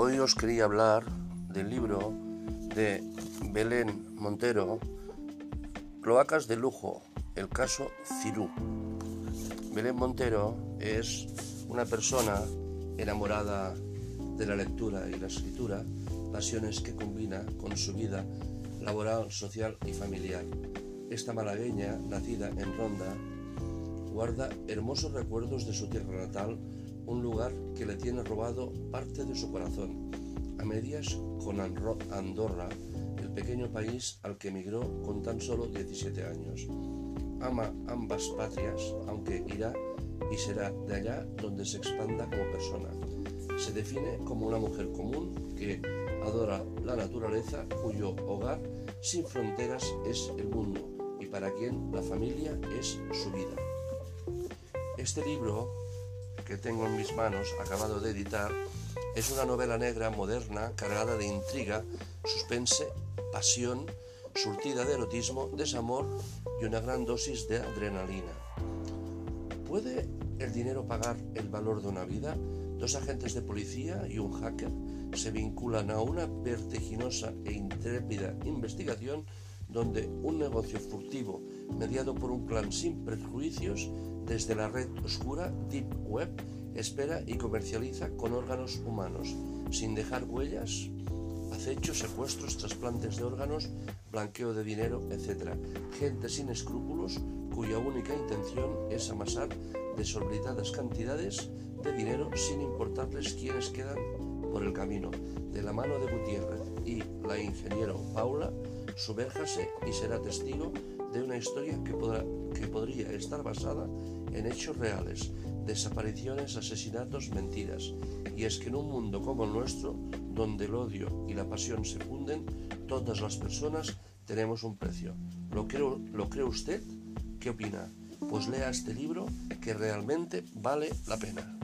hoy os quería hablar del libro de Belén Montero, Cloacas de Lujo, el caso Cirú. Belén Montero es una persona enamorada de la lectura y la escritura, pasiones que combina con su vida laboral, social y familiar. Esta malagueña, nacida en Ronda, guarda hermosos recuerdos de su tierra natal, un lugar que le tiene robado parte de su corazón, a medias con Andorra, el pequeño país al que emigró con tan solo 17 años. Ama ambas patrias, aunque irá y será de allá donde se expanda como persona. Se define como una mujer común que adora la naturaleza, cuyo hogar sin fronteras es el mundo y para quien la familia es su vida. Este libro que tengo en mis manos, acabado de editar, es una novela negra moderna cargada de intriga, suspense, pasión, surtida de erotismo, desamor y una gran dosis de adrenalina. ¿Puede el dinero pagar el valor de una vida? Dos agentes de policía y un hacker se vinculan a una vertiginosa e intrépida investigación donde un negocio furtivo mediado por un clan sin prejuicios desde la red oscura Deep Web espera y comercializa con órganos humanos, sin dejar huellas, acechos, secuestros, trasplantes de órganos, blanqueo de dinero, etc. Gente sin escrúpulos cuya única intención es amasar desorbitadas cantidades de dinero sin importarles quiénes quedan por el camino. De la mano de Gutiérrez y la ingeniero Paula, subérjase y será testigo de una historia que, podrá, que podría estar basada en hechos reales, desapariciones, asesinatos, mentiras. Y es que en un mundo como el nuestro, donde el odio y la pasión se funden, todas las personas tenemos un precio. ¿Lo, creo, ¿Lo cree usted? ¿Qué opina? Pues lea este libro que realmente vale la pena.